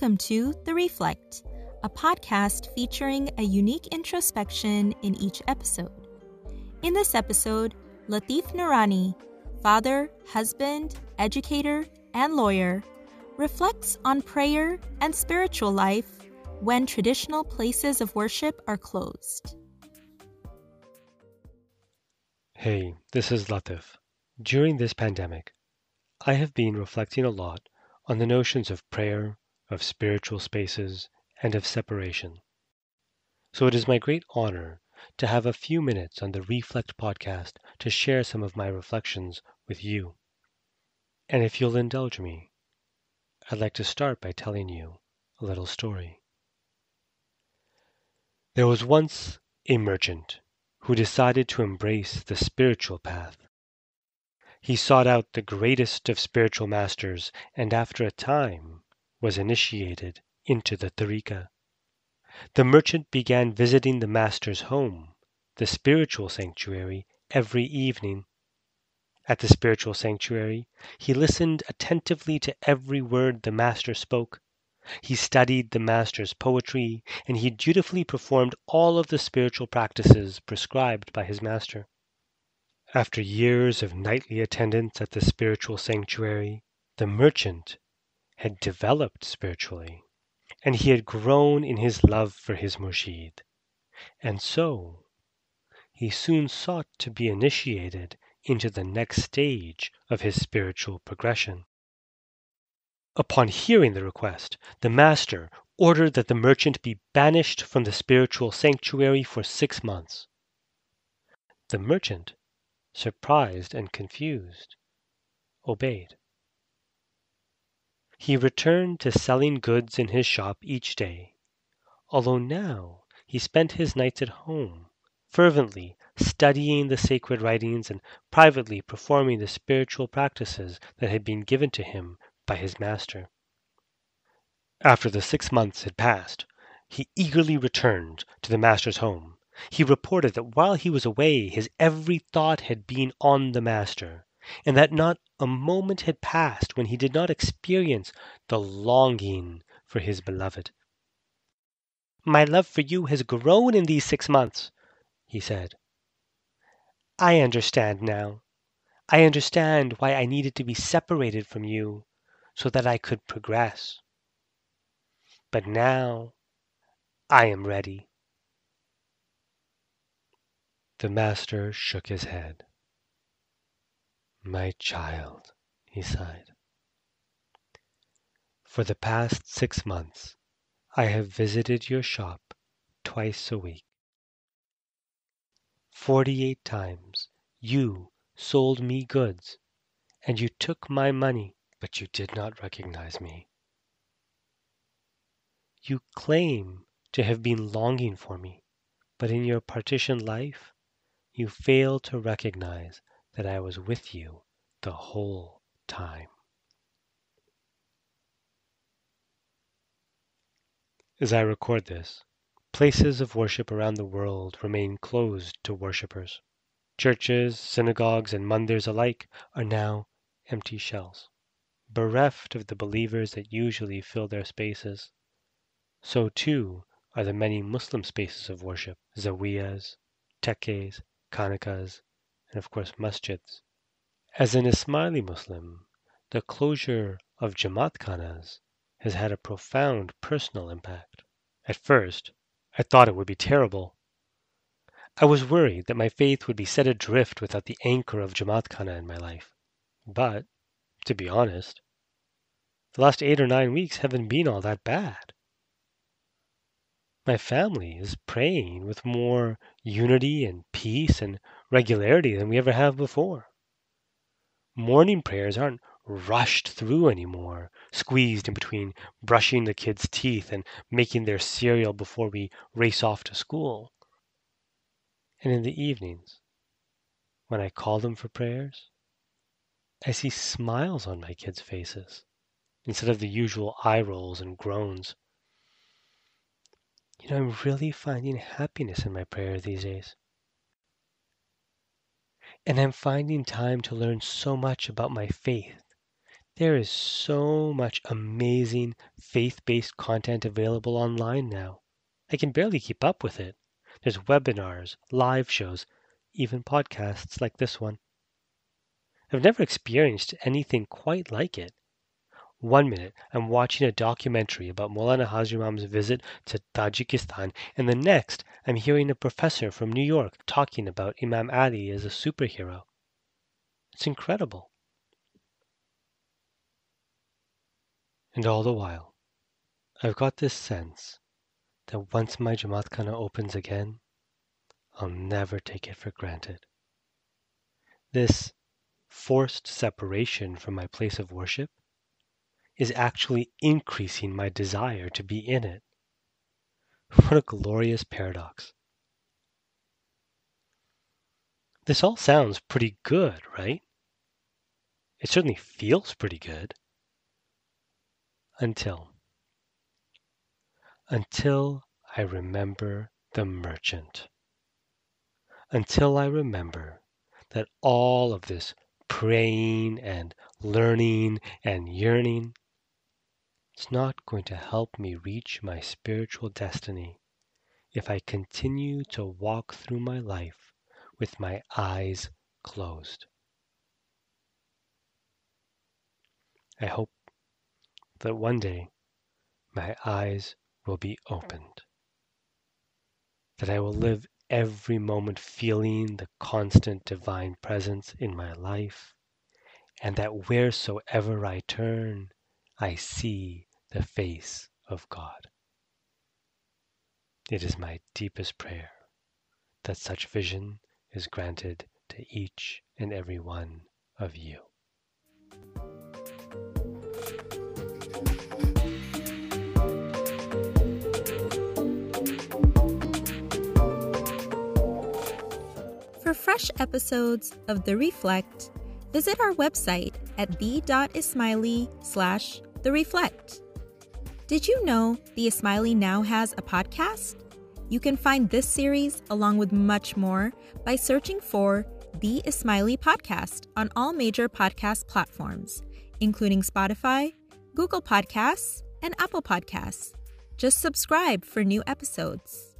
Welcome to The Reflect, a podcast featuring a unique introspection in each episode. In this episode, Latif Nurani, father, husband, educator, and lawyer, reflects on prayer and spiritual life when traditional places of worship are closed. Hey, this is Latif. During this pandemic, I have been reflecting a lot on the notions of prayer, of spiritual spaces, and of separation. So it is my great honor to have a few minutes on the Reflect podcast to share some of my reflections with you. And if you'll indulge me, I'd like to start by telling you a little story. There was once a merchant who decided to embrace the spiritual path. He sought out the greatest of spiritual masters and after a time was initiated into the Tariqa. The merchant began visiting the master's home, the spiritual sanctuary, every evening. At the spiritual sanctuary, he listened attentively to every word the master spoke. He studied the master's poetry, and he dutifully performed all of the spiritual practices prescribed by his master. After years of nightly attendance at the spiritual sanctuary, the merchant had developed spiritually, and he had grown in his love for his Murshid. And so he soon sought to be initiated into the next stage of his spiritual progression. Upon hearing the request, the master ordered that the merchant be banished from the spiritual sanctuary for six months. The merchant, surprised and confused, obeyed. He returned to selling goods in his shop each day, although now he spent his nights at home, fervently studying the sacred writings and privately performing the spiritual practices that had been given to him by his master. After the six months had passed, he eagerly returned to the master's home. He reported that while he was away his every thought had been on the master, and that not a moment had passed when he did not experience the longing for his beloved. My love for you has grown in these six months, he said. I understand now. I understand why I needed to be separated from you so that I could progress. But now I am ready. The master shook his head. My child, he sighed. For the past six months I have visited your shop twice a week. Forty-eight times you sold me goods, and you took my money, but you did not recognize me. You claim to have been longing for me, but in your partitioned life you fail to recognize that I was with you the whole time. As I record this, places of worship around the world remain closed to worshippers. Churches, synagogues, and mandirs alike are now empty shells, bereft of the believers that usually fill their spaces. So too are the many Muslim spaces of worship, zawiyas, tekkes, khanaqahs, and of course masjids. As an Ismaili Muslim, the closure of Jamaat khanas has had a profound personal impact. At first, I thought it would be terrible. I was worried that my faith would be set adrift without the anchor of Jamaat Khana in my life. But, to be honest, the last eight or nine weeks haven't been all that bad. My family is praying with more unity and peace and regularity than we ever have before. Morning prayers aren't rushed through anymore, squeezed in between brushing the kids' teeth and making their cereal before we race off to school. And in the evenings, when I call them for prayers, I see smiles on my kids' faces instead of the usual eye rolls and groans. You know, I'm really finding happiness in my prayer these days. And I'm finding time to learn so much about my faith There is so much amazing faith based content available online now. I can barely keep up with it. There's webinars, live shows, even podcasts like this one. I've never experienced anything quite like it. One minute, I'm watching a documentary about Maulana Hazar Imam's visit to Tajikistan, and the next, I'm hearing a professor from New York talking about Imam Ali as a superhero. It's incredible. And all the while, I've got this sense that once my Jamaat Khana opens again, I'll never take it for granted. This forced separation from my place of worship is actually increasing my desire to be in it. What a glorious paradox. This all sounds pretty good, right? It certainly feels pretty good. Until. Until I remember the merchant. Until I remember that all of this praying and learning and yearning it's not going to help me reach my spiritual destiny if I continue to walk through my life with my eyes closed. I hope that one day my eyes will be opened, that I will live every moment feeling the constant divine presence in my life, and that wheresoever I turn, I see the face of God. It is my deepest prayer that such vision is granted to each and every one of you. For fresh episodes of The Reflect, visit our website at the.ismaili slash the Reflect. Did you know The Ismaili now has a podcast? You can find this series along with much more by searching for The Ismaili Podcast on all major podcast platforms, including Spotify, Google Podcasts, and Apple Podcasts. Just subscribe for new episodes.